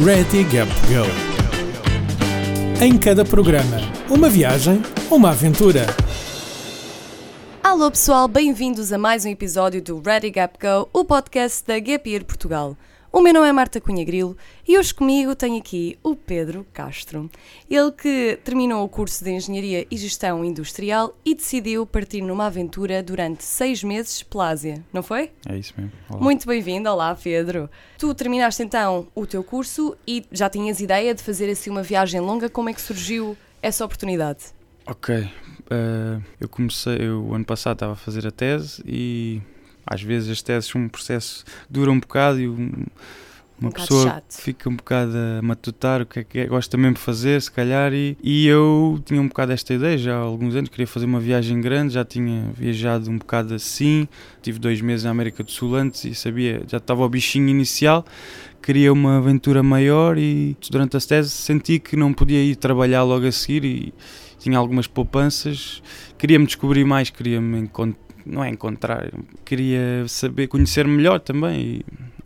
Ready Gap Go. Em cada programa, uma viagem, uma aventura. Alô pessoal, bem-vindos a mais um episódio do Ready Gap Go, o podcast da Gap Year Portugal. O meu nome é Marta Cunha Grilo e hoje comigo tenho aqui o Pedro Castro. Ele que terminou o curso de Engenharia e Gestão Industrial e decidiu partir numa aventura durante seis meses pela Ásia, não foi? É isso mesmo. Olá. Muito bem-vindo, olá Pedro. Tu terminaste então o teu curso e já tinhas ideia de fazer assim uma viagem longa, como é que surgiu essa oportunidade? Ok. Uh, eu comecei, eu ano passado estava a fazer a tese e às vezes as teses um processo dura um bocado e um, uma Um pessoa fica um bocado a matutar o que é que é, gosta mesmo de fazer, se calhar, e, e eu tinha um bocado esta ideia já há alguns anos, queria fazer uma viagem grande, já tinha viajado um bocado assim, tive dois meses na América do Sul antes e sabia, já estava o bichinho inicial, queria uma aventura maior e durante a tese senti que não podia ir trabalhar logo a seguir e tinha algumas poupanças, queria-me descobrir mais, queria-me encontrar não é encontrar, queria saber, conhecer melhor também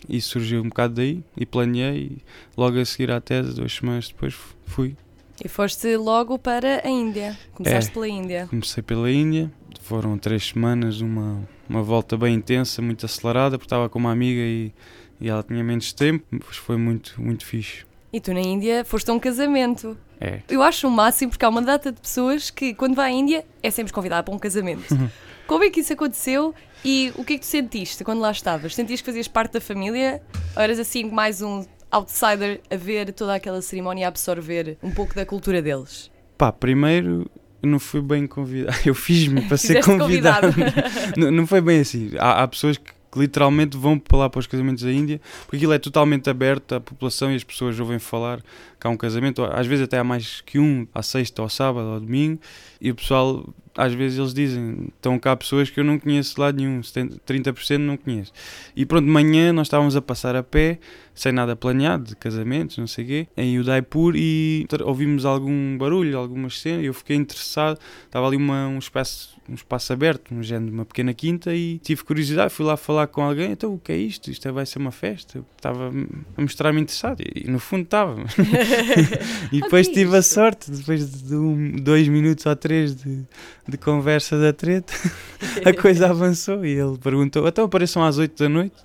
e, e surgiu um bocado daí e planeei e logo a seguir à tese, duas semanas depois fui. E foste logo para a Índia, começaste É. pela Índia. Comecei pela Índia, foram três semanas, uma, uma volta bem intensa, muito acelerada, porque estava com uma amiga e, e ela tinha menos tempo, mas foi muito, muito fixe. E tu na Índia foste a um casamento. É, Eu acho o máximo porque há uma data de pessoas que quando vai à Índia é sempre convidada para um casamento. Como é que isso aconteceu e o que é que tu sentiste quando lá estavas? Sentias que fazias parte da família ou eras assim mais um outsider a ver toda aquela cerimónia e a absorver um pouco da cultura deles? pá, primeiro não fui bem convidado, eu fiz-me para ser convidado. convidado. não, não foi bem assim. Há, há pessoas que, que literalmente vão para lá para os casamentos da Índia, porque aquilo é totalmente aberto à população e as pessoas ouvem falar que há um casamento, às vezes até há mais que um, à sexta, ao sábado, ao domingo, e o pessoal, às vezes eles dizem, estão cá pessoas que eu não conheço de lado nenhum, 70, 30% não conheço. E pronto, de manhã nós estávamos a passar a pé, sem nada planeado, de casamentos, não sei o quê, em Udaipur e ouvimos algum barulho, algumas cenas, eu fiquei interessado, estava ali uma, um, espaço, um espaço aberto, um género de uma pequena quinta, e tive curiosidade, fui lá falar com alguém, então o que é isto? Isto vai ser uma festa? Eu estava a mostrar-me interessado, e, no fundo estava. e depois Ok, tive a isto. sorte, depois de um, dois minutos ou três de, de conversa da treta, a coisa avançou e ele perguntou: então apareçam às 8 da noite,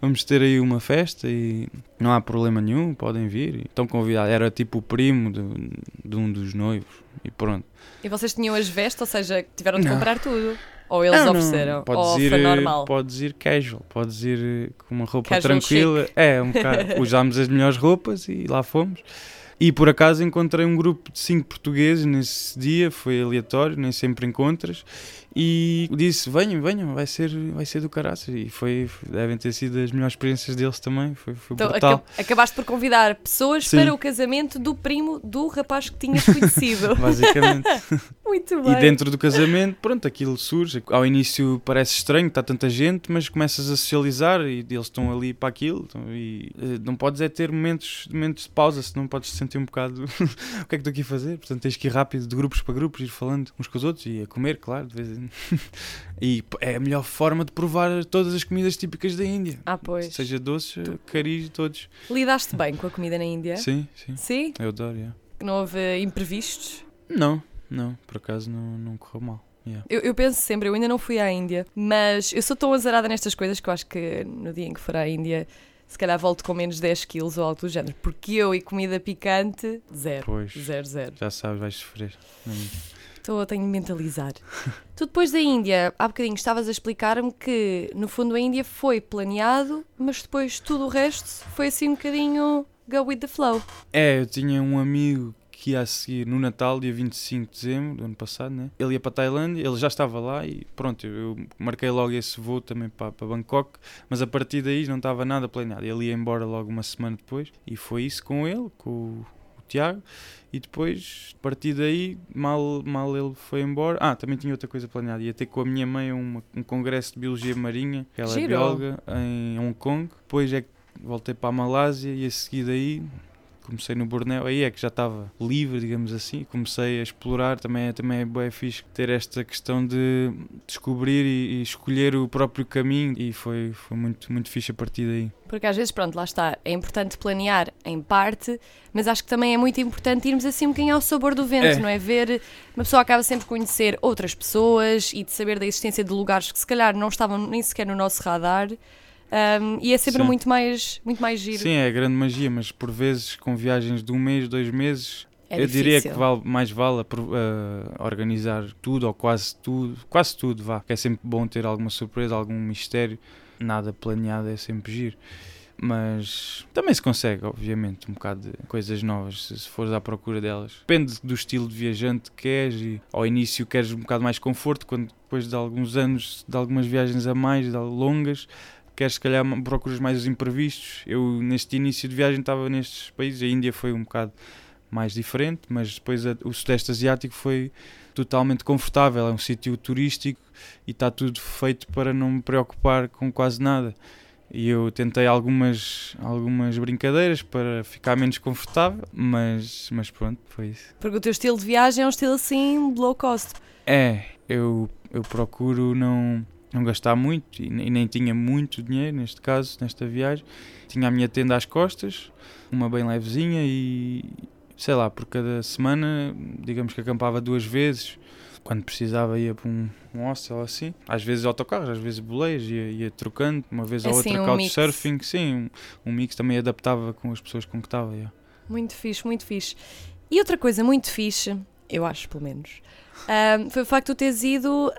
vamos ter aí uma festa e não há problema nenhum, podem vir. Estão convidados. Era tipo o primo de, de um dos noivos e pronto. E vocês tinham as vestes, ou seja, tiveram de Não. comprar tudo? Ou eles Não, não, ofereceram? Podes ou ir, foi normal? Podes ir casual, podes ir com uma roupa Casual tranquila. É, um bocado. Usámos as melhores roupas e lá fomos. E por acaso encontrei um grupo de cinco portugueses nesse dia, foi aleatório, nem sempre encontras. E disse: venham, venham, vai ser, vai ser do caraças. E foi, devem ter sido as melhores experiências deles também. Foi, foi Então, brutal. aca- acabaste por convidar pessoas Sim. para o casamento do primo do rapaz que tinhas conhecido. Basicamente. Muito bem. E dentro do casamento, pronto, aquilo surge. Ao início parece estranho, está tanta gente, mas começas a socializar e eles estão ali para aquilo. E eh, não podes é ter momentos, momentos de pausa, senão podes te sentir um bocado o que é que estou aqui a fazer. Portanto, tens que ir rápido de grupos para grupos, ir falando uns com os outros e a comer, claro, de vez em E é a melhor forma de provar todas as comidas típicas da Índia. Ah, pois. Seja doce, caris, todos. Lidaste bem com a comida na Índia? Sim, sim. Sim? Eu adoro, yeah. Não houve imprevistos? Não, não, por acaso não, não correu mal. yeah. Eu, eu penso sempre, eu ainda não fui à Índia, mas eu sou tão azarada nestas coisas que eu acho que no dia em que for à Índia, se calhar volto com menos 10 quilos ou algo do género. Porque eu e comida picante, zero. Pois, Zero, zero. já sabes, vais sofrer. Estou, tenho de mentalizar. tu depois da Índia, há bocadinho estavas a explicar-me que no fundo a Índia foi planeado, mas depois tudo o resto foi assim um bocadinho go with the flow. É, eu tinha um amigo que ia a seguir no Natal, dia 25 de dezembro do ano passado, né? Ele ia para a Tailândia, ele já estava lá e pronto, eu, marquei logo esse voo também para, para Bangkok, mas a partir daí não estava nada planeado. Ele ia embora logo uma semana depois e foi isso com ele, com o Tiago, e depois, a partir daí, mal, mal ele foi embora. Ah, também tinha outra coisa planeada, ia ter com a minha mãe uma- um congresso de biologia marinha, que ela é Giro. bióloga, em Hong Kong. Depois é que voltei para a Malásia e a seguir daí comecei no Bornéu, aí é que já estava livre, digamos assim, comecei a explorar, também é, também é bem fixe ter esta questão de descobrir e, e, escolher o próprio caminho e foi, foi muito, muito fixe a partir daí. Porque às vezes, pronto, lá está, é importante planear em parte, mas acho que também é muito importante irmos assim um bocadinho ao sabor do vento, é. não é? Ver, uma pessoa acaba sempre conhecer outras pessoas e de saber da existência de lugares que se calhar não estavam nem sequer no nosso radar um, e é sempre muito mais, muito mais giro. Sim, é grande magia, mas por vezes com viagens de um mês, dois meses, é eu diria que vale, mais vale uh, organizar tudo ou quase tudo, quase tudo, vá. Que é sempre bom ter alguma surpresa, algum mistério. Nada planeado é sempre giro. Mas também se consegue, obviamente, um bocado de coisas novas, se fores à procura delas. Depende do estilo de viajante que queres e ao início queres um bocado mais conforto, quando depois de alguns anos, de algumas viagens a mais, longas, queres se calhar procuras mais os imprevistos. Eu neste início de viagem estava nestes países, a Índia foi um bocado mais diferente, mas depois a, o Sudeste Asiático foi totalmente confortável, é um sítio turístico e está tudo feito para não me preocupar com quase nada. E eu tentei algumas, algumas brincadeiras para ficar menos confortável, mas, mas pronto, foi isso. Porque o teu estilo de viagem é um estilo assim low cost. É, eu, eu procuro não não gastar muito e nem tinha muito dinheiro neste caso, nesta viagem. Tinha a minha tenda às costas, uma bem levezinha e sei lá, por cada semana, digamos que acampava duas vezes. Quando precisava ia para um, um hostel assim, às vezes autocarros, às vezes boleias, ia, ia trocando, uma vez ou assim, outra um couchsurfing, sim, um, um, mix também adaptava com as pessoas com que estava. Yeah. Muito fixe, muito fixe. E outra coisa muito fixe, eu acho pelo menos, foi o facto de teres ido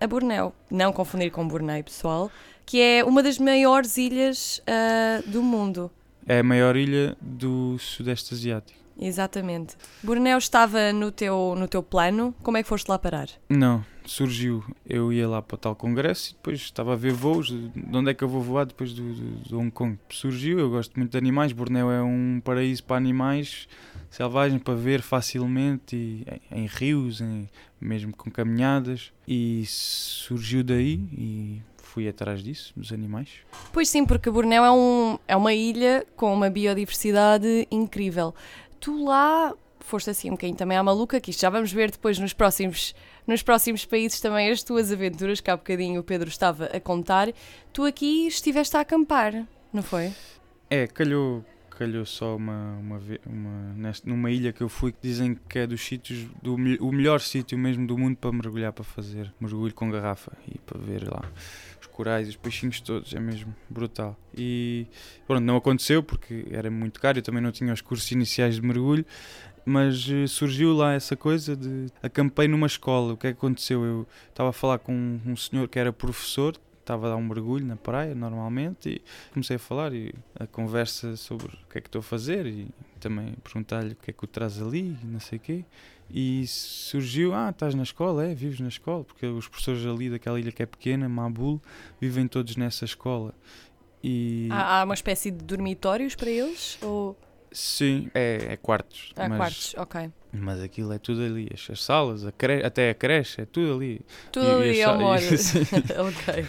a Bornéu. Não confundir com Bornéu, pessoal, que é uma das maiores ilhas uh, do mundo. É a maior ilha do Sudeste Asiático. Exatamente. Bornéu estava no teu, no teu plano, como é que foste lá parar? Não, surgiu. Eu ia lá para tal congresso e depois estava a ver voos, de onde é que eu vou voar depois do, do, do Hong Kong. Surgiu, eu gosto muito de animais, Bornéu é um paraíso para animais selvagens para ver facilmente e, em, em rios, em, mesmo com caminhadas e surgiu daí e fui atrás disso, dos animais. Pois sim, porque Bornéu é, um, é uma ilha com uma biodiversidade incrível. Tu lá foste assim um bocadinho também à maluca, que isto já vamos ver depois nos próximos, nos próximos países também as tuas aventuras, que há bocadinho o Pedro estava a contar. Tu aqui estiveste a acampar, não foi? É, calhou calhou só uma, uma, uma nesta, numa ilha que eu fui que dizem que é dos sítios, do, o melhor sítio mesmo do mundo para mergulhar, para fazer mergulho com garrafa e para ver lá os corais, os peixinhos todos, é mesmo brutal. E pronto, não aconteceu porque era muito caro, eu também não tinha os cursos iniciais de mergulho, mas eh, surgiu lá essa coisa de acampei numa escola. O que é que aconteceu? Eu estava a falar com um senhor que era professor estava a dar um mergulho na praia normalmente e comecei a falar e a conversa sobre o que é que estou a fazer e também perguntar-lhe o que é que o traz ali não sei o quê. E surgiu, ah, estás na escola? É, vives na escola, porque os professores ali daquela ilha que é pequena, Mabul, vivem todos nessa escola. E... Há, há uma espécie de dormitórios para eles? Ou... Sim, é, é quartos. É mas, quartos, ok. Mas aquilo é tudo ali, as, as salas, a cre... até a creche, é tudo ali. Tudo e, ali, e é uma ok.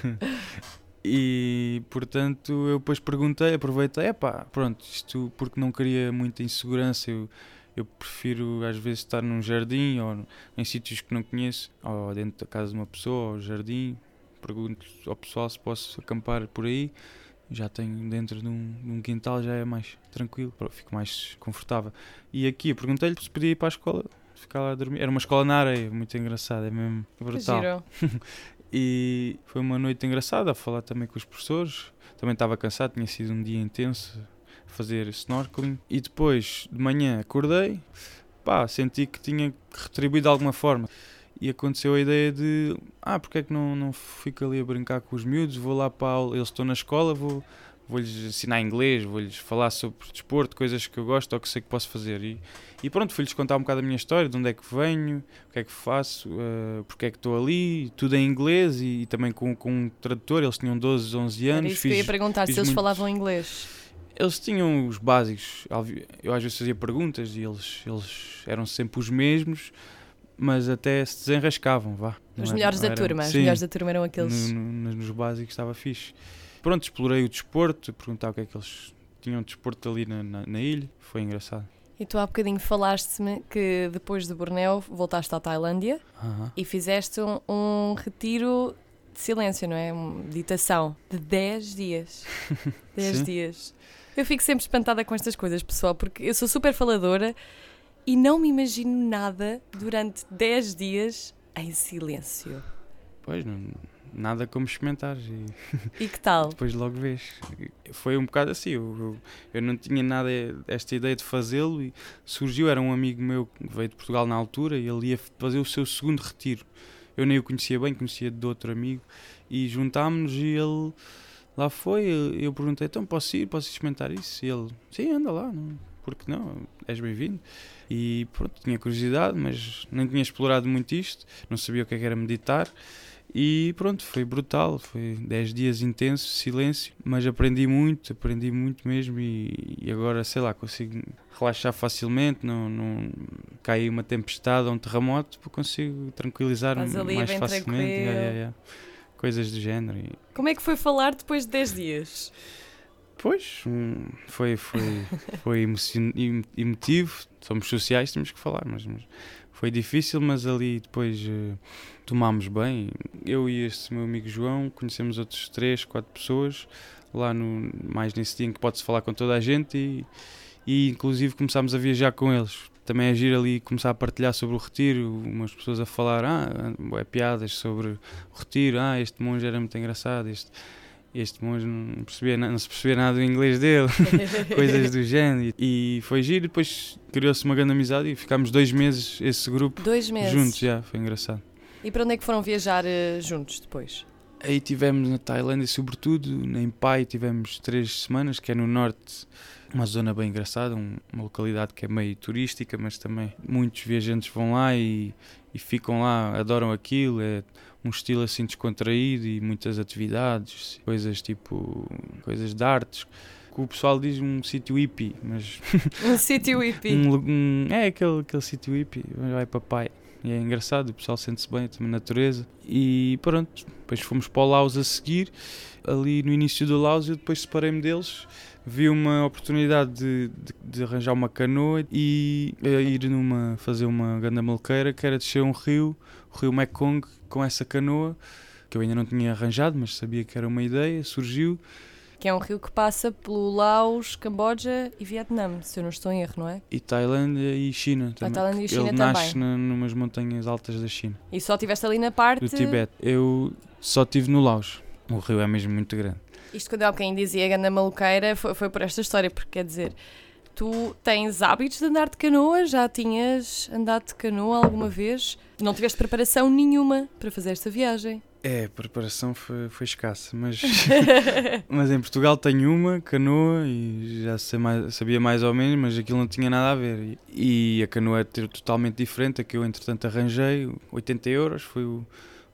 E portanto eu depois perguntei, aproveitei, é pá, pronto, isto porque não queria muita insegurança, eu, eu prefiro às vezes estar num jardim ou em sítios que não conheço, ou dentro da casa de uma pessoa, ou jardim, pergunto ao pessoal se posso acampar por aí já tenho dentro de um, de um, quintal, já é mais tranquilo, fico mais confortável. E aqui eu perguntei-lhe se podia ir para a escola, ficar lá a dormir. Era uma escola na areia, muito engraçada, é mesmo brutal. e foi uma noite engraçada a falar também com os professores. Também estava cansado, tinha sido um dia intenso a fazer snorkeling. E depois de manhã acordei, pá, senti que tinha que retribuir de alguma forma e aconteceu a ideia de ah, porque é que não, não fico ali a brincar com os miúdos, vou lá para a aula, eles estão na escola, vou, vou-lhes ensinar inglês, vou-lhes falar sobre desporto, coisas que eu gosto ou que sei que posso fazer. E, e pronto, fui-lhes contar um bocado a minha história, de onde é que venho, o que é que faço, uh, porque é que estou ali, tudo em inglês e, e, também com, com um tradutor, eles tinham 12, 11 anos. Era isso fiz, que eu ia perguntar, se eles muito... falavam inglês. Eles tinham os básicos, eu às vezes fazia perguntas e eles, eles eram sempre os mesmos, mas até se desenrascavam, vá. Os melhores da turma, sim, os melhores da turma eram aqueles. No, no, nos básicos estava fixe. Pronto, explorei o desporto, perguntar o que é que eles tinham desporto ali na, na, na ilha, foi engraçado. E tu há bocadinho falaste-me que depois de Bornéu voltaste à Tailândia Aham. e fizeste um, um retiro de silêncio, não é? Uma meditação de 10 dias. 10 Sim. dias. Eu fico sempre espantada com estas coisas, pessoal, porque eu sou super faladora e não me imagino nada durante 10 dias em silêncio. Pois, não, nada como experimentar e E que tal? depois logo vês. Foi um bocado assim, eu, eu, não tinha nada esta ideia de fazê-lo e surgiu, era um amigo meu que veio de Portugal na altura e ele ia fazer o seu segundo retiro. Eu nem o conhecia bem, conhecia de outro amigo e juntámos-nos e ele lá foi. Eu, eu perguntei, então posso ir, posso experimentar isso? E ele, sim, anda lá, não, porque não, és bem-vindo. E pronto, tinha curiosidade, mas nem tinha explorado muito isto, não sabia o que é que era meditar. E pronto, foi brutal, foi 10 dias intensos, silêncio, mas aprendi muito, aprendi muito mesmo e, e agora, sei lá, consigo relaxar facilmente, não, não cai uma tempestade ou um terremoto, consigo ali mais facilmente. Yeah, yeah, yeah. Coisas do género. Como é que foi falar depois de 10 dias? Pois, foi, foi, foi emotivo, somos sociais, temos que falar, mas, mas foi difícil, mas ali depois eh, tomámos bem. Eu e este meu amigo João conhecemos outros três, quatro pessoas lá no, mais nesse dia em que pode-se falar com toda a gente e, e inclusive começámos a viajar com eles. Também agir ali e começar a partilhar sobre o retiro, umas pessoas a falar, ah, é piadas sobre o retiro, ah, este monge era muito engraçado, este, este monge não, percebia, não se percebia nada do inglês dele, coisas do género. E, foi giro, depois criou-se uma grande amizade e ficámos dois meses, esse grupo, Dois meses. juntos, já, foi engraçado. E para onde é que foram viajar eh, juntos depois? Aí tivemos na Tailândia, sobretudo, em Pai tivemos três semanas, que é no norte, uma zona bem engraçada, um- uma localidade que é meio turística, mas também muitos viajantes vão lá e, e ficam lá, adoram aquilo, é um estilo assim descontraído e muitas atividades, coisas tipo, coisas de artes. O pessoal diz um sítio hippie, mas Um sítio hippie. um, um- é aquele, aquele sítio hippie, vai para pai. E é engraçado, o pessoal sente-se bem, também natureza. E pronto, depois fomos para o Laos a seguir. Ali no início do Laos, eu depois separei-me deles. Vi uma oportunidade de, de, de arranjar uma canoa e eh, ir numa, fazer uma ganda malqueira que era descer um rio, o rio Mekong, com essa canoa que eu ainda não tinha arranjado, mas sabia que era uma ideia. Surgiu Que é um rio que passa pelo Laos, Camboja e Vietnã, se eu não estou em erro, não é? e Tailândia e China também. Tailândia e China Ele também. nasce na, numas montanhas altas da China. E só estiveste ali na parte. do Tibete. Eu só estive no Laos. O rio é mesmo muito grande. Isto quando bocadinho dizia ganda maluqueira foi, foi por esta história, porque quer dizer, tu tens hábitos de andar de canoa, já tinhas andado de canoa alguma vez, não tiveste preparação nenhuma para fazer esta viagem. É, a preparação foi, foi escassa, mas, mas em Portugal tenho uma canoa e já sei mais- sabia mais ou menos, mas aquilo não tinha nada a ver. E, e a canoa é totalmente diferente, a que eu entretanto arranjei, 80 euros, foi o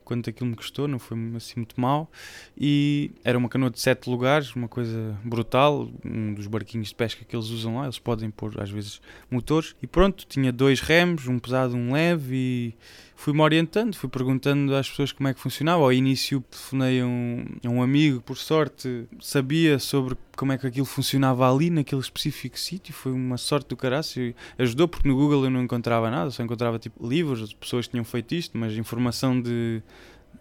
quanto aquilo me custou, não foi assim muito mal. E era uma canoa de 7 lugares, uma coisa brutal, um dos barquinhos de pesca que eles usam lá, eles podem pôr às vezes motores. E pronto, tinha dois remos, um pesado, um leve e fui-me orientando, fui perguntando às pessoas como é que funcionava. Ao início telefonei a um, um amigo, por sorte, sabia sobre como é que aquilo funcionava ali, naquele específico sítio. Foi uma sorte do caraço. Ajudou porque no Google eu não encontrava nada, só encontrava tipo livros, pessoas que tinham feito isto, mas informação de.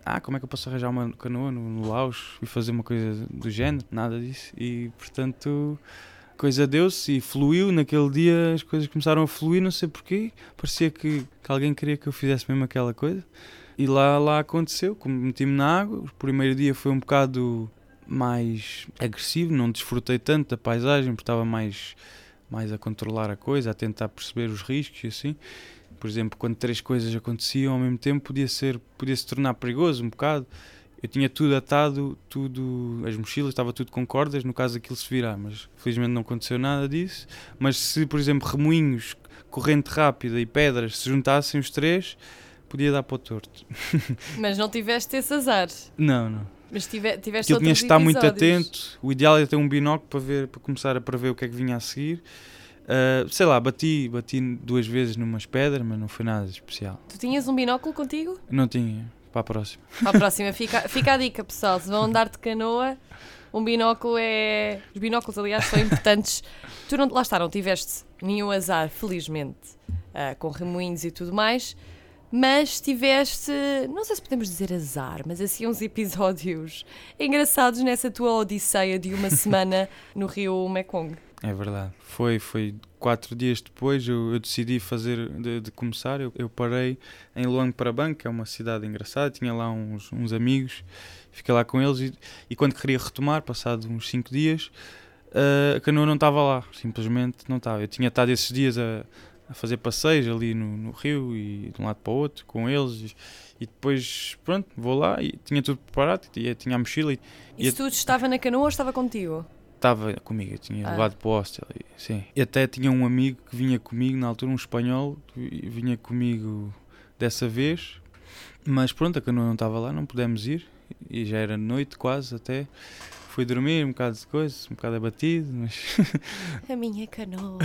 Ah, como é que eu posso arranjar uma canoa no, no Laos e fazer uma coisa do género? Nada disso. E portanto, coisa deu-se e fluiu. Naquele dia as coisas começaram a fluir, não sei porquê. Parecia que, que alguém queria que eu fizesse mesmo aquela coisa. E lá, lá aconteceu, meti-me na água. O primeiro dia foi um bocado mais agressivo, não desfrutei tanto da paisagem, porque estava mais, mais a controlar a coisa, a tentar perceber os riscos e assim. Por exemplo, quando três coisas aconteciam ao mesmo tempo, podia ser podia se tornar perigoso um bocado. Eu tinha tudo atado, tudo, as mochilas, estava tudo com cordas, no caso aquilo se virar, mas felizmente não aconteceu nada disso. Mas se, por exemplo, remoinhos, corrente rápida e pedras se juntassem os três, podia dar para o torto. Mas não tiveste esse azar. Não, não. Mas tive, tiveste Aquilo tinha de estar muito episódios. atento. O ideal é ter um binóculo para ver, para começar a prever o que é que vinha a seguir. Ah, sei lá, bati, bati duas vezes numas pedras, mas não foi nada especial. Tu tinhas um binóculo contigo? Não tinha. Para a próxima. Para a próxima, fica, fica a dica, pessoal. Se vão andar de canoa, um binóculo é. Os binóculos, aliás, são importantes. tu não, lá está, não tiveste nenhum azar, felizmente, uh, com remoinhos e tudo mais, mas tiveste, não sei se podemos dizer azar, mas assim uns episódios engraçados nessa tua odisseia de uma semana no rio Mekong. É verdade. Foi, foi quatro dias depois eu, eu decidi fazer de, de começar. Eu, eu, parei em Luang Prabang, que é uma cidade engraçada. Tinha lá uns, uns amigos, fiquei lá com eles e, e quando queria retomar, passado uns cinco dias, uh, a canoa não estava lá. Simplesmente não estava. Eu tinha estado esses dias a, a fazer passeios ali no, no, rio e de um lado para o outro com eles. E, e depois, pronto, vou lá e tinha tudo preparado, tinha, tinha a mochila. E, e, e tudo estava na canoa ou estava contigo? Estava comigo, eu tinha ah. levado para o hostel. E, sim. e até tinha um amigo que vinha comigo, na altura um espanhol, vinha comigo dessa vez, mas pronto, a canoa não estava lá, não pudemos ir, e já era noite quase até. Fui dormir, um bocado de coisa, um bocado abatido, mas. a minha canoa.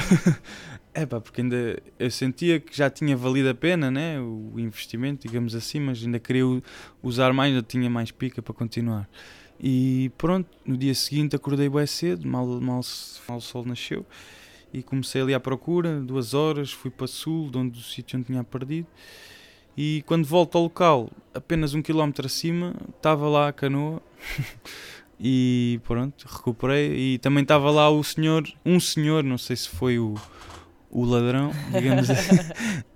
é pá, porque ainda eu sentia que já tinha valido a pena, né? O investimento, digamos assim, mas ainda queria usar mais, ainda tinha mais pica para continuar. E pronto, no dia seguinte acordei bem cedo, mal, mal, mal o sol nasceu, e comecei ali à procura, duas horas, fui para sul, de onde o sítio onde tinha perdido. E quando volto ao local, apenas um quilómetro acima, estava lá a canoa. e pronto, recuperei. E também estava lá o senhor, um senhor, não sei se foi o, o ladrão, digamos assim.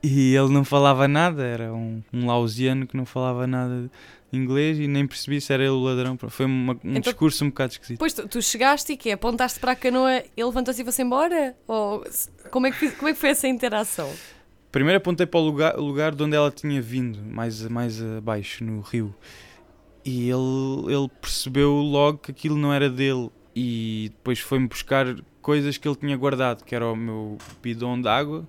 e ele não falava nada, era um, um lausiano que não falava nada inglês e nem percebi se era ele o ladrão. Foi uma, um então, discurso um bocado esquisito. Pois tu, tu chegaste e que Apontaste para a canoa, ele levantou-se e foi-se embora? Ou como é, que, como é que foi essa interação? Primeiro apontei para o lugar, lugar de onde ela tinha vindo, mais, mais abaixo, no rio. E ele, ele percebeu logo que aquilo não era dele. E depois foi-me buscar coisas que ele tinha guardado, que era o meu bidão de água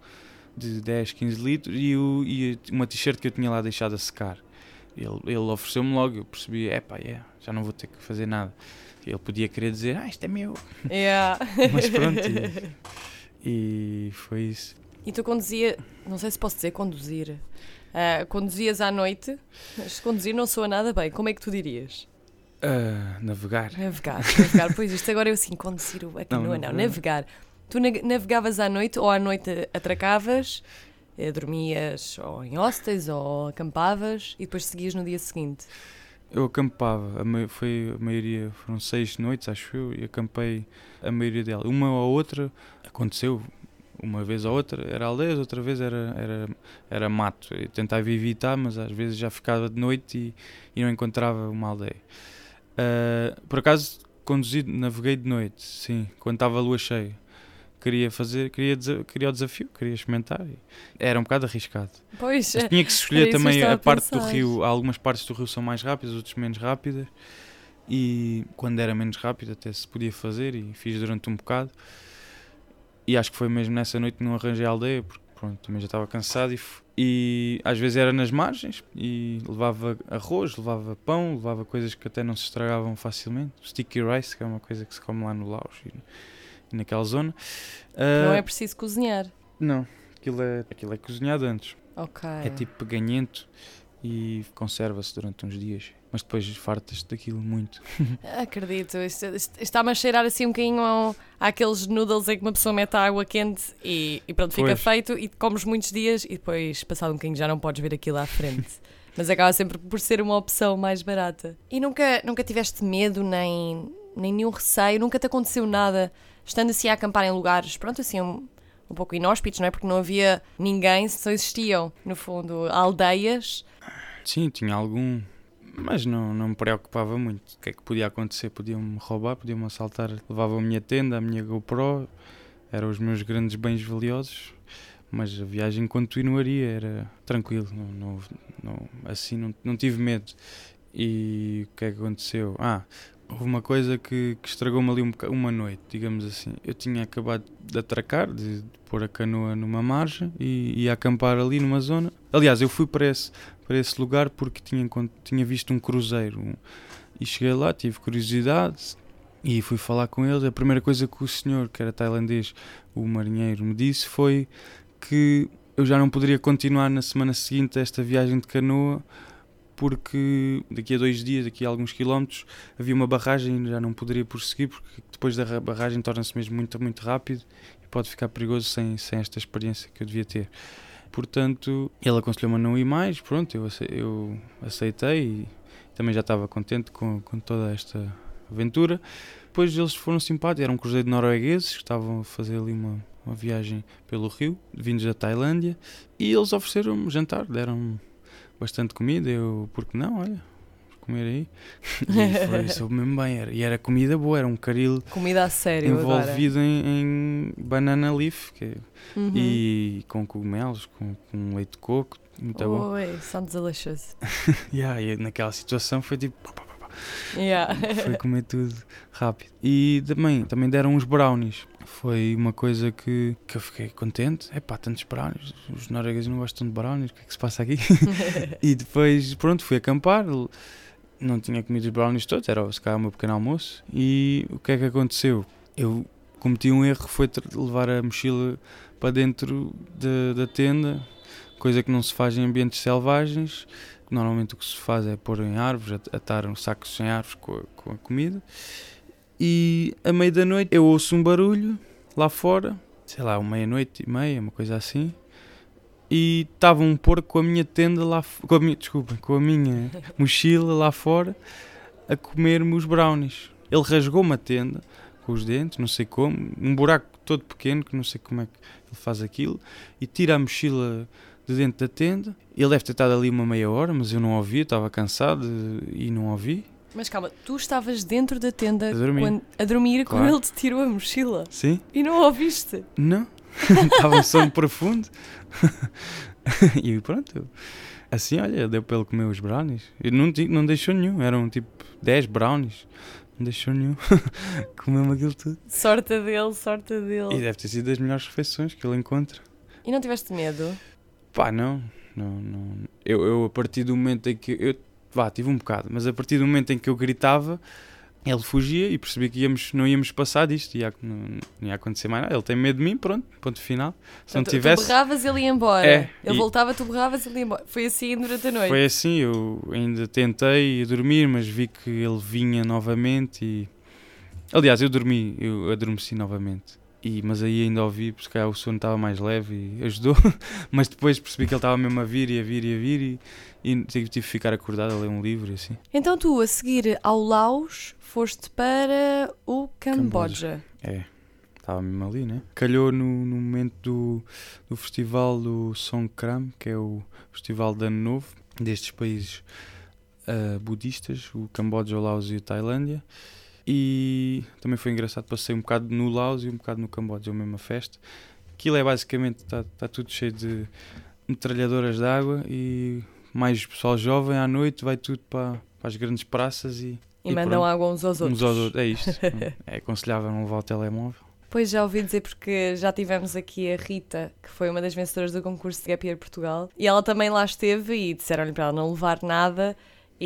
de 10, 15 litros e, o, e uma t-shirt que eu tinha lá deixado a secar. Ele, ele ofereceu-me logo, eu percebi, é pá, yeah, já não vou ter que fazer nada. Ele podia querer dizer, ah, isto é meu. Yeah. Mas pronto, e, e, foi isso. E tu conduzia, não sei se posso dizer conduzir, uh, conduzias à noite, mas conduzir não soa nada bem, como é que tu dirias? Uh, navegar. Navegar, navegar. pois isto agora eu assim, conduzir a canoa, não, não, navegar. Tu navegavas à noite ou à noite atracavas eh, dormias ou em hostels ou acampavas e depois seguias no dia seguinte? Eu acampava, a foi a maioria, foram seis noites, acho eu, e acampei a maioria dela. Uma ou outra aconteceu, uma vez ou outra era aldeias, outra vez era, era, era mato. Eu tentava evitar, mas às vezes já ficava de noite e, e não encontrava uma aldeia. Uh, por acaso conduzi, naveguei de noite, sim, quando estava a lua cheia queria fazer, queria, queria o desafio, queria experimentar. Era um bocado arriscado. Pois, Mas tinha que escolher também a, a parte do rio. Algumas partes do rio são mais rápidas, outras menos rápidas. E quando era menos rápido, até se podia fazer. E fiz durante um bocado. E acho que foi mesmo nessa noite que não arranjei a aldeia, porque pronto, também já estava cansado. E, e às vezes era nas margens. E levava arroz, levava pão, levava coisas que até não se estragavam facilmente. Sticky rice, que é uma coisa que se come lá no Laos. E, naquela zona. Uh, não é preciso cozinhar? Não, aquilo é, aquilo é cozinhado antes. É tipo peganhento e conserva-se durante uns dias. Mas depois fartas-te daquilo muito. Acredito. Está-me a cheirar assim um bocadinho ao, àqueles noodles em que uma pessoa mete a água quente e, e pronto, fica pois. feito e comes muitos dias e depois, passado um bocadinho, já não podes ver aquilo à frente. Mas acaba sempre por ser uma opção mais barata. E nunca, nunca tiveste medo nem, nem nenhum receio? Nunca te aconteceu nada estando assim a acampar em lugares, pronto, assim, um, um pouco inóspitos, não é? Porque não havia ninguém, só existiam, no fundo, aldeias. Sim, tinha algum, mas não, não me preocupava muito. O que é que podia acontecer? Podiam-me roubar, podiam-me assaltar. Levava a minha tenda, a minha GoPro, eram os meus grandes bens valiosos. Mas a viagem continuaria, era tranquilo, não, não, não assim não, não tive medo. E o que é que aconteceu? Ah, houve uma coisa que, que estragou-me ali um, uma noite, digamos assim. Eu tinha acabado de atracar, de, de pôr a canoa numa margem e ia acampar ali numa zona. Aliás, eu fui para esse, para esse lugar porque tinha, tinha visto um cruzeiro e cheguei lá, tive curiosidade e fui falar com eles. A primeira coisa que o senhor, que era tailandês, o marinheiro, me disse foi que eu já não poderia continuar na semana seguinte esta viagem de canoa porque daqui a dois dias, daqui a alguns quilómetros, havia uma barragem e já não poderia prosseguir, porque depois da barragem torna-se mesmo muito, muito rápido e pode ficar perigoso sem, sem esta experiência que eu devia ter. Portanto, ele aconselhou-me a não ir mais, pronto, eu, aceitei e também já estava contente com, com toda esta aventura. Depois eles foram simpáticos, era um cruzeiro de noruegueses que estavam a fazer ali uma, uma viagem pelo rio, vindos da Tailândia, e eles ofereceram-me jantar, deram bastante comida, eu, porque não, olha, comer aí. E foi, soube mesmo bem. Era, e era comida boa, era um caril comida a sério envolvido em, em, banana leaf que, é, uhum. e com cogumelos, com, com leite de coco. Muito bom. Oi, sounds delicious. yeah, e naquela situação foi tipo. Yeah. foi comer tudo rápido. E também, também deram uns brownies. Foi uma coisa que, que eu fiquei contente. É pá, tantos brownies. Os noruegueses não gostam de brownies. O que é que se passa aqui? e depois, pronto, fui acampar não tinha comido os brownies todos, era se calhar o meu pequeno almoço. E o que é que aconteceu? Eu cometi um erro, foi levar a mochila para dentro de, da tenda, coisa que não se faz em ambientes selvagens. Normalmente o que se faz é pôr em árvores, atar um saco sem árvores com a, com a comida. E à meia da noite eu ouço um barulho lá fora, sei lá, meia-noite e meia, uma coisa assim e estava um porco com a minha tenda lá com a minha, desculpa, com a minha mochila lá fora a comer-me os brownies. Ele rasgou-me a tenda com os dentes, não sei como, um buraco todo pequeno, que não sei como é que ele faz aquilo, e tira a mochila de dentro da tenda. Ele deve ter estado ali uma meia hora, mas eu não ouvi, estava cansado e não ouvi. Mas calma, tu estavas dentro da tenda a dormir, quando, a dormir claro. quando ele te tirou a mochila? Sim. E não ouviste? Não. Estava em sono profundo. e pronto. Assim, olha, deu para ele comer os brownies. E não, não deixou nenhum. Eram tipo 10 brownies. Não deixou nenhum. Comeu-me aquilo tudo. Sorte dele, sorte dele. E deve ter sido das melhores refeições que ele encontra. E não tiveste medo? Pá, não. não, não. Eu, eu, a partir do momento em que. Eu, vá, tive um bocado, mas a partir do momento em que eu gritava ele fugia e percebi que íamos, não íamos passar disto, ia, não, não ia acontecer mais nada. Ele tem medo de mim, pronto, ponto final. Se não tivesse. Tu berravas, ele ia embora. É, ele e... voltava, tu berravas, ele ia embora. Foi assim durante a noite. Foi assim, eu ainda tentei dormir, mas vi que ele vinha novamente e. Aliás, eu dormi, eu adormeci novamente. E, mas aí ainda ouvi, porque calhar o sono estava mais leve e ajudou. mas depois percebi que ele estava mesmo a vir e a vir e a vir e, e tive de ficar acordado a ler um livro e assim. Então tu, a seguir ao Laos, foste para o Camboja. Camboja. É, estava mesmo ali, né? Calhou no, no momento do, do festival do Songkram, que é o festival de Ano Novo destes países uh, budistas, o Camboja, o Laos e a Tailândia. E também foi engraçado, passei um bocado no Laos e um bocado no Camboja, a mesma festa. Aquilo é basicamente, está tá tudo cheio de metralhadoras de água e mais pessoal jovem à noite vai tudo para, para as grandes praças e e, e mandam pronto, água uns aos outros. Uns aos outros, é isto. é aconselhável não levar o telemóvel. Pois já ouvi dizer porque já tivemos aqui a Rita, que foi uma das vencedoras do concurso de Gap Year Portugal, e ela também lá esteve e disseram-lhe para ela não levar nada.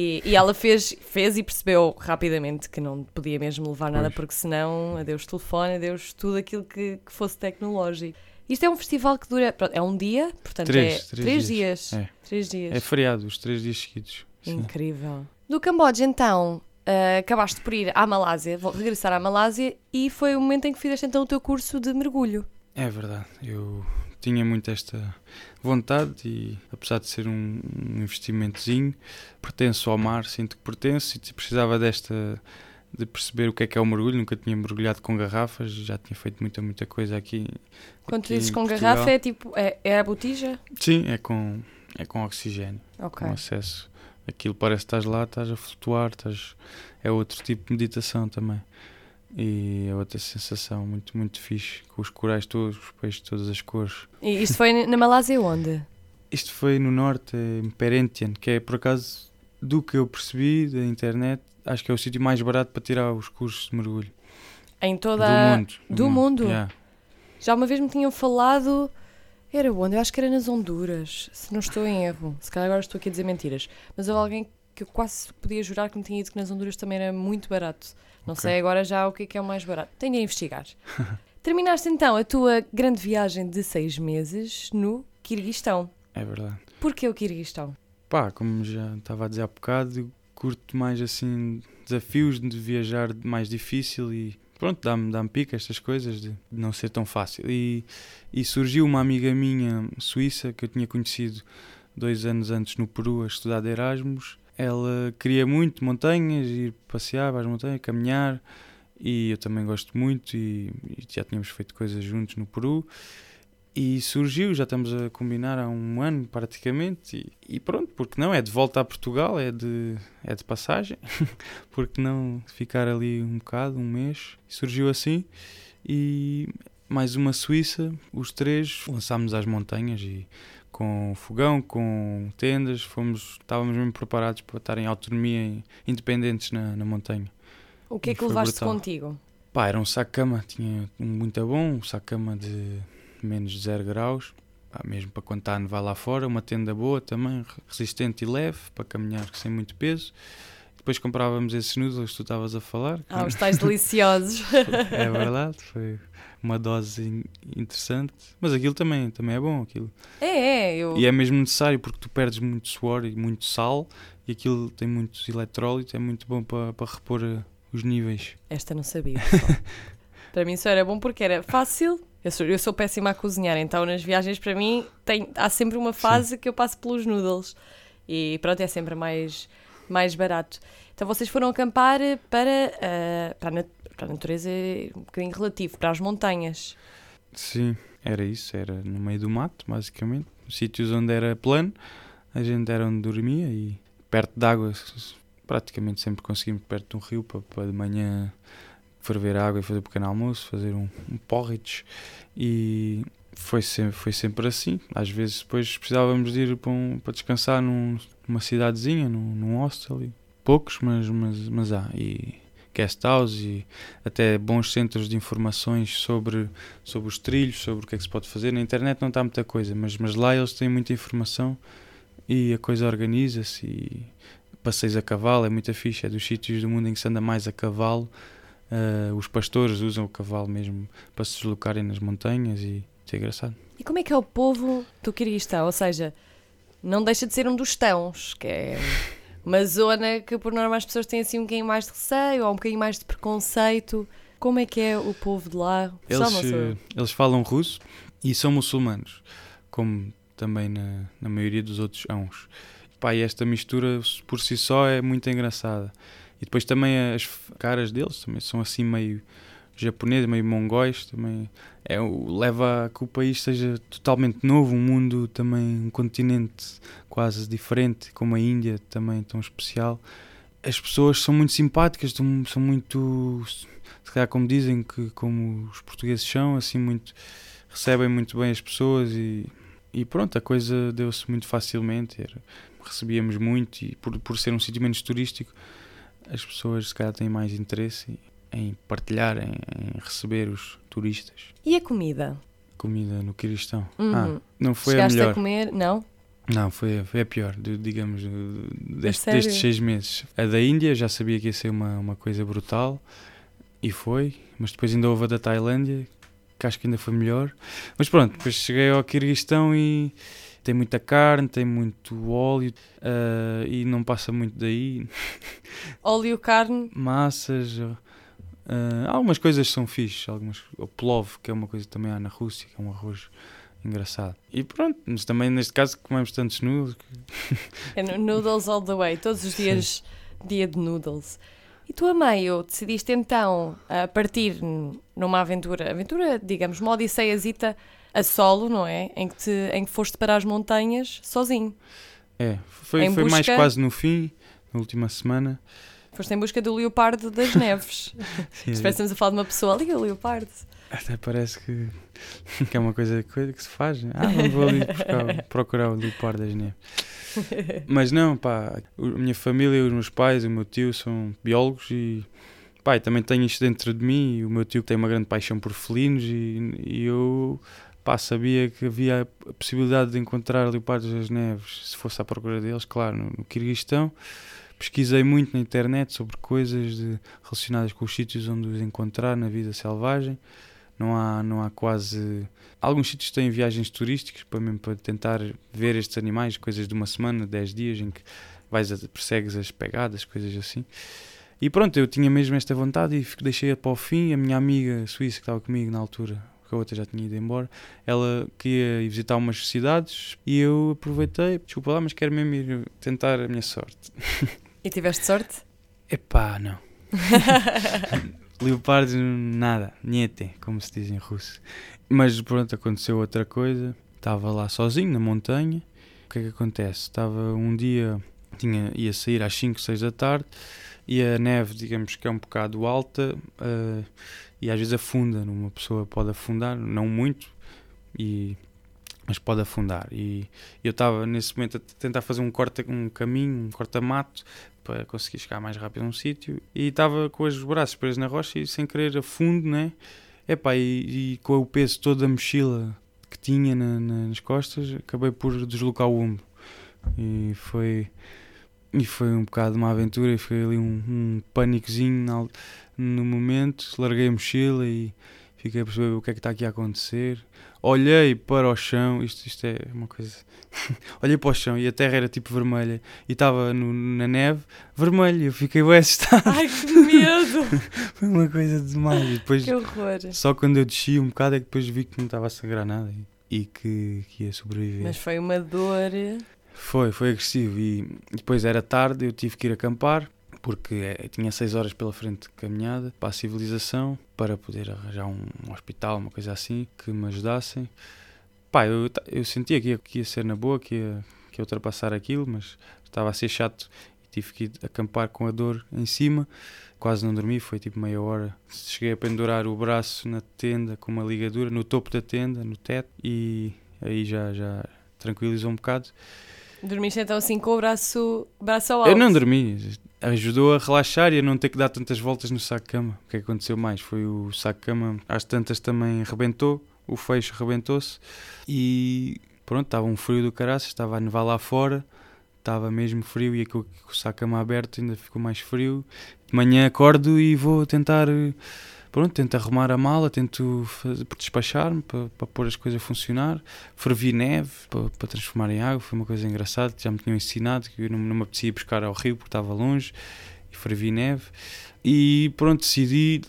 E, e, ela fez, fez e percebeu rapidamente que não podia mesmo levar nada, pois. porque senão adeus telefone, adeus tudo aquilo que, que, fosse tecnológico. Isto é um festival que dura. Pronto, é um dia, portanto três, é três, três dias. dias. É. Três dias. É feriado, os três dias seguidos. Incrível. Do Camboja, então, Uh, acabaste por ir à Malásia, vou regressar à Malásia e foi o momento em que fizeste então o teu curso de mergulho. É verdade, eu tinha muito esta vontade e apesar de ser um, investimentozinho, pertenço ao mar, sinto que pertenço e precisava desta de perceber o que é que é o mergulho, nunca tinha mergulhado com garrafas, já tinha feito muita, muita coisa aqui. Quando tu dizes com Portugal. garrafa é tipo, é, é a botija? Sim, é com, é com oxigênio, okay. com acesso aquilo parece que estás lá, estás a flutuar, estás... é outro tipo de meditação também. E outra sensação muito, muito fixe, com os corais todos, os peixes de todas as cores. E isto foi na Malásia onde? Isto foi no norte, em Perentian, que é por acaso do que eu percebi da internet, acho que é o sítio mais barato para tirar os cursos de mergulho. Em toda do mundo. Do, do mundo? mundo. Yeah. Já uma vez me tinham falado era onde? Eu acho que era nas Honduras, se não estou em erro. Se calhar agora estou aqui a dizer mentiras. Mas houve alguém que eu quase podia jurar que me tinha dito que nas Honduras também era muito barato. Não okay. sei agora já o que é, que é o mais barato. Tenho de investigar. Terminaste então a tua grande viagem de seis meses no Quirguistão. É verdade. Porquê o Quirguistão? pá, como já estava a dizer há bocado, curto mais assim desafios de viajar mais difícil e pronto, dá-me dá pica estas coisas de não ser tão fácil. E, e surgiu uma amiga minha suíça que eu tinha conhecido dois anos antes no Peru a estudar de Erasmus. Ela queria muito montanhas, ir passear para as montanhas, caminhar e eu também gosto muito e, e já tínhamos feito coisas juntos no Peru. E surgiu, já estamos a combinar há um ano praticamente, e, e, pronto, porque não, é de volta a Portugal, é de, é de passagem, porque não ficar ali um bocado, um mês, surgiu assim, e mais uma Suíça, os três lançámos às montanhas e com fogão, com tendas, fomos, estávamos mesmo preparados para estar em autonomia e independentes na, na montanha. O que é que levaste brutal. contigo? Pá, era um saco-cama, tinha um muito bom, um saco-cama de menos de 0 graus, pá, mesmo para quando está a nevar lá fora, uma tenda boa também, resistente e leve, para caminhar sem muito peso. Depois comprávamos esses noodles que tu estavas a falar. Ah, os tais deliciosos. é verdade, foi uma dose interessante. Mas aquilo também, também é bom. Aquilo. É, é. Eu... E é mesmo necessário porque tu perdes muito suor e muito sal e aquilo tem muitos eletrólitos, é muito bom para, para repor eh, os níveis. Esta não sabia. para mim isso era bom porque era fácil, eu sou, eu sou péssima a cozinhar, então nas viagens para mim tem, há sempre uma fase Sim. que eu passo pelos noodles e pronto, é sempre mais, mais barato. Então vocês foram acampar para, uh, para, a, para a natureza um bocadinho relativo, para as montanhas. Sim, era isso, era no meio do mato, basicamente. Sítios onde era plano, a gente era onde dormia e perto de água, praticamente sempre conseguimos perto de um rio para, para de manhã ferver água e fazer um pequeno almoço, fazer um, um porridge e foi sempre, foi sempre assim. Às vezes depois precisávamos de ir para, um, para descansar num, numa cidadezinha, num, num hostel, e poucos, mas, mas, mas há. E guest house e até bons centros de informações sobre, sobre os trilhos, sobre o que é que se pode fazer. Na internet não está muita coisa, mas, mas lá eles têm muita informação e a coisa organiza-se e passeios a cavalo é muito fixe, é dos sítios do mundo em que se anda mais a cavalo Uh, os pastores usam o cavalo mesmo para se deslocarem nas montanhas e isso é engraçado. E como é que é o povo do Kirguistão? Ou seja, não deixa de ser um dos tãos, que é uma zona que por norma as pessoas têm assim um bocadinho mais de receio ou um bocadinho mais de preconceito. Como é que é o povo de lá? Eles, eh, eles falam russo e são muçulmanos, como também na, na maioria dos outros ãos. Pá, e esta mistura por si só é muito engraçada. E depois também as caras deles também são assim meio japoneses, meio mongóis, também é, leva a que o país seja totalmente novo, um mundo também, um continente quase diferente, como a Índia também tão especial. As pessoas são muito simpáticas, são muito, se calhar como dizem, que como os portugueses são, assim muito, recebem muito bem as pessoas e, e pronto, a coisa deu-se muito facilmente, era, recebíamos muito e por, por ser um sítio menos turístico, as pessoas se calhar têm mais interesse em partilhar, em, em receber os turistas. E a comida? Comida no Quiristão. Uhum. Ah, não foi Chegaste a melhor. a comer? Não? Não, foi, foi a pior, digamos, deste, destes seis meses. A da Índia já sabia que ia ser uma, uma coisa brutal e foi, mas depois ainda houve a da Tailândia, que acho que ainda foi melhor. Mas pronto, depois cheguei ao Quirguistão e tem muita carne, tem muito óleo uh, e não passa muito daí. Óleo, carne? Massas. Uh, algumas coisas são fixes, algumas, o plov, que é uma coisa que também há na Rússia, que é um arroz engraçado. E pronto, mas também neste caso comemos tantos noodles. Que... É noodles all the way, todos os dias dia de noodles. E tu, a meio, decidiste então a partir numa aventura, aventura, digamos, uma odisseiazita a solo, não é? Em que, te, em que foste para as montanhas sozinho. É, foi, foi busca... mais quase no fim, na última semana. Foste em busca do leopardo das neves. Sim, Estamos a falar de uma pessoa ali, o leopardo. Até parece que, que é uma coisa, coisa que se faz. Ah, não vou ali buscar, procurar o leopardo das neves. Mas não, pá, a minha família, os meus pais, o meu tio são biólogos e pai também tenho isto dentro de mim. o meu tio tem uma grande paixão por felinos e, e eu pá, sabia que havia a possibilidade de encontrar leopardos das neves se fosse à procura deles, claro, no, no Kirguistão. Pesquisei muito na internet sobre coisas de, relacionadas com os sítios onde os encontrar na vida selvagem, não há, não há quase. Alguns sítios têm viagens turísticas para, mesmo para tentar ver estes animais, coisas de uma semana, 10 dias, em que vais a, persegues as pegadas, coisas assim. E pronto, eu tinha mesmo esta vontade e deixei-a para o fim. A minha amiga suíça que estava comigo na altura, porque a outra já tinha ido embora, ela queria ir visitar umas cidades e eu aproveitei, desculpa lá, mas quero mesmo ir tentar a minha sorte. E tiveste sorte? Epá, não. Leopardos, nada, niente, como se diz em russo. Mas pronto, aconteceu outra coisa. Estava lá sozinho na montanha. O que é que acontece? Estava um dia, tinha, ia sair às 5, 6 da tarde e a neve, digamos que é um bocado alta uh, e às vezes afunda. Uma pessoa pode afundar, não muito, e, mas pode afundar. E eu estava nesse momento a tentar fazer um, corta, um caminho, um corta-mato para conseguir chegar mais rápido a um sítio e estava com os braços presos na rocha e sem querer a fundo, né? Epá, e, e com o peso todo da mochila que tinha na, nas costas, acabei por deslocar o ombro. E foi, e foi um bocado uma aventura e foi ali um, um pânicozinho no momento. Larguei a mochila e fiquei a perceber o que é que está aqui a acontecer. Olhei para o chão, isto, isto é uma coisa. Olhei para o chão e a terra era tipo vermelha e estava na neve vermelha. Eu fiquei bem assustado. Ai que medo! Foi uma coisa demais. E depois, que horror! Só quando eu desci um bocado é que depois vi que não estava a sangrar nada e, e que, que ia sobreviver. Mas foi uma dor. Foi, foi agressivo. E depois era tarde, eu tive que ir acampar porque é, tinha seis horas pela frente de caminhada para a civilização, para poder arranjar um, um hospital, uma coisa assim, que me ajudassem. Pá, eu, eu sentia que ia, que ia ser na boa, que ia, que ia ultrapassar aquilo, mas estava a ser chato e tive que ir acampar com a dor em cima. Quase não dormi, foi tipo meia hora. Cheguei a pendurar o braço na tenda com uma ligadura, no topo da tenda, no teto, e aí já, já tranquilizou um bocado. Dormiste então assim com o braço, braço ao alto? Eu não dormi, ajudou a relaxar e a não ter que dar tantas voltas no saco de cama. O que aconteceu mais foi o saco de cama, às tantas também rebentou, o fecho rebentou-se e pronto, estava um frio do caraças, estava a nevar lá fora, estava mesmo frio e com o saco de cama aberto ainda ficou mais frio. De manhã acordo e vou tentar pronto, tento arrumar a mala, tento despachar-me para, para pôr as coisas a funcionar. Fervi neve para, para, transformar em água, foi uma coisa engraçada já me tinham ensinado, que eu não, não me apetecia buscar ao rio porque estava longe, e fervi neve. E pronto, decidi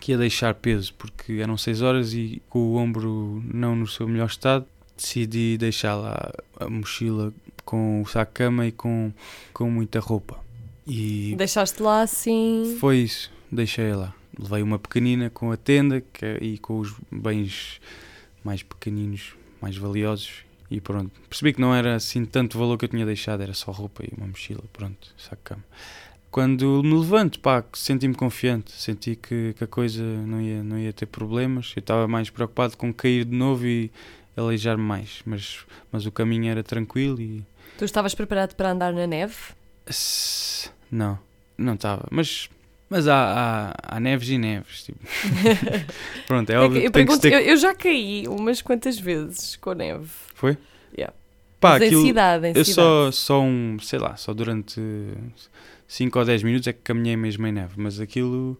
que ia deixar peso, porque eram 6 horas e com o ombro não no seu melhor estado, decidi deixar lá a mochila com o saco de cama e com, com muita roupa. E Deixaste lá assim? Foi isso, deixei lá levei uma pequenina com a tenda que, é, e com os bens mais pequeninos, mais valiosos e pronto. Percebi que não era assim tanto valor que eu tinha deixado, era só roupa e uma mochila, pronto, saco cama. Quando me levanto, pá, senti-me confiante, senti que, que, a coisa não ia, não ia ter problemas. Eu estava mais preocupado com cair de novo e aleijar-me mais, mas, mas o caminho era tranquilo e... Tu estavas preparado para andar na neve? Não, não estava, mas mas há, há, há, neves e neves. Tipo. Pronto, é, é óbvio eu, que pergunto, ter... eu, eu, já caí umas quantas vezes com neve. Foi? Yeah. Pá, Mas aquilo, em cidade, em eu cidade. só, só um, sei lá, só durante 5 ou 10 minutos é que caminhei mesmo em neve. Mas aquilo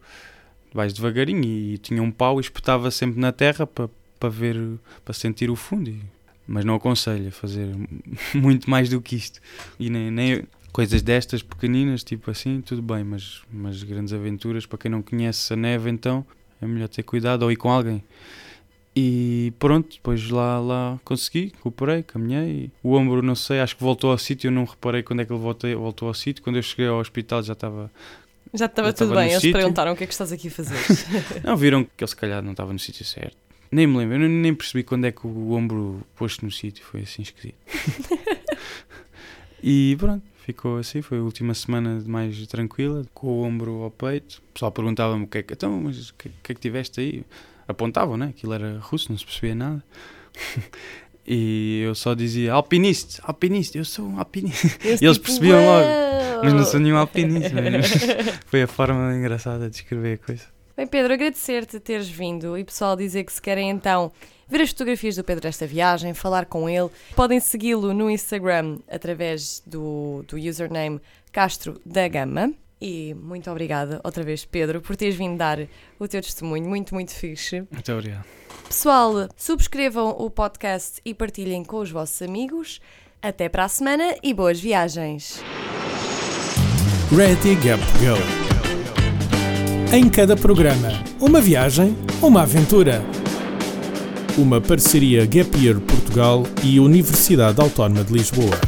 vais devagarinho e tinha um pau e espetava sempre na terra para, para ver, para sentir o fundo. E, mas não aconselho a fazer muito mais do que isto. E nem, nem, coisas destas pequeninas, tipo assim, tudo bem, mas, mas grandes aventuras, para quem não conhece a neve, então é melhor ter cuidado ou ir com alguém. E pronto, depois lá, lá consegui, recuperei, caminhei. O ombro, não sei, acho que voltou ao sítio. Eu não reparei quando é que ele voltei, voltou ao sítio. Quando eu cheguei ao hospital já estava. Já estava tudo bem. Eles sítio. perguntaram o que é que estás aqui a fazer. não, viram que ele se calhar não estava no sítio certo. Nem me lembro, eu nem percebi quando é que o ombro posto no sítio. Foi assim esquisito. e pronto, ficou assim, foi a última semana mais tranquila, com o ombro ao peito. O pessoal perguntava-me o que é que, então, mas o que, que, é que tiveste aí? Apontavam, né? Aquilo era russo, não se percebia nada. e eu só dizia alpinista, alpinista, eu sou um alpinista. e eles tipo, percebiam logo, mas não sou nenhum alpinista. foi a forma engraçada de escrever a coisa. Bem, Pedro, agradecer-te teres vindo e pessoal dizer que se querem então ver as fotografias do Pedro desta viagem, falar com ele, podem segui-lo no Instagram através do, do username Castro da Gama. E muito obrigada outra vez, Pedro, por teres vindo dar o teu testemunho. Muito, muito fixe. Muito obrigado. Pessoal, subscrevam o podcast e partilhem com os vossos amigos. Até para a semana e boas viagens. Ready Gap Go. Em cada programa, uma viagem, uma aventura. Uma parceria Gap Year Portugal e Universidade Autónoma de Lisboa.